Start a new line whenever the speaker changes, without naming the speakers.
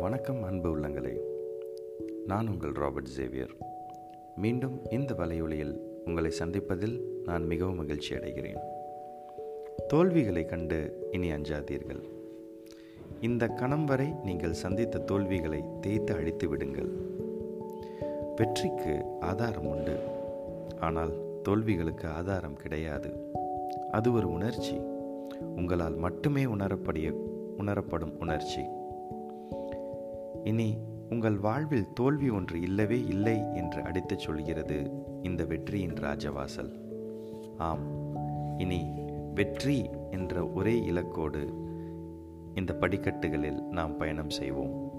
வணக்கம் அன்பு உள்ளங்களே. நான் உங்கள் ராபர்ட் ஜேவியர். மீண்டும் இந்த வலையொலியில் உங்களை சந்திப்பதில் நான் மிகவும் மகிழ்ச்சி அடைகிறேன். தோல்விகளை கண்டு இனி அஞ்சாதீர்கள். இந்த கணம் வரை நீங்கள் சந்தித்த தோல்விகளை தேய்த்து அழித்து விடுங்கள். வெற்றிக்கு ஆதாரம் உண்டு. ஆனால் தோல்விகளுக்கு ஆதாரம் கிடையாது. அது ஒரு உணர்ச்சி. உங்களால் மட்டுமே உணரப்படிய உணரப்படும் உணர்ச்சி. இனி உங்கள் வாழ்வில் தோல்வி ஒன்று இல்லவே இல்லை என்று அடித்துச் சொல்கிறது இந்த வெற்றியின் ராஜவாசல். ஆம் இனி வெற்றி என்ற ஒரே இலக்கோடு இந்த படிக்கட்டுகளில் நாம் பயணம் செய்வோம்.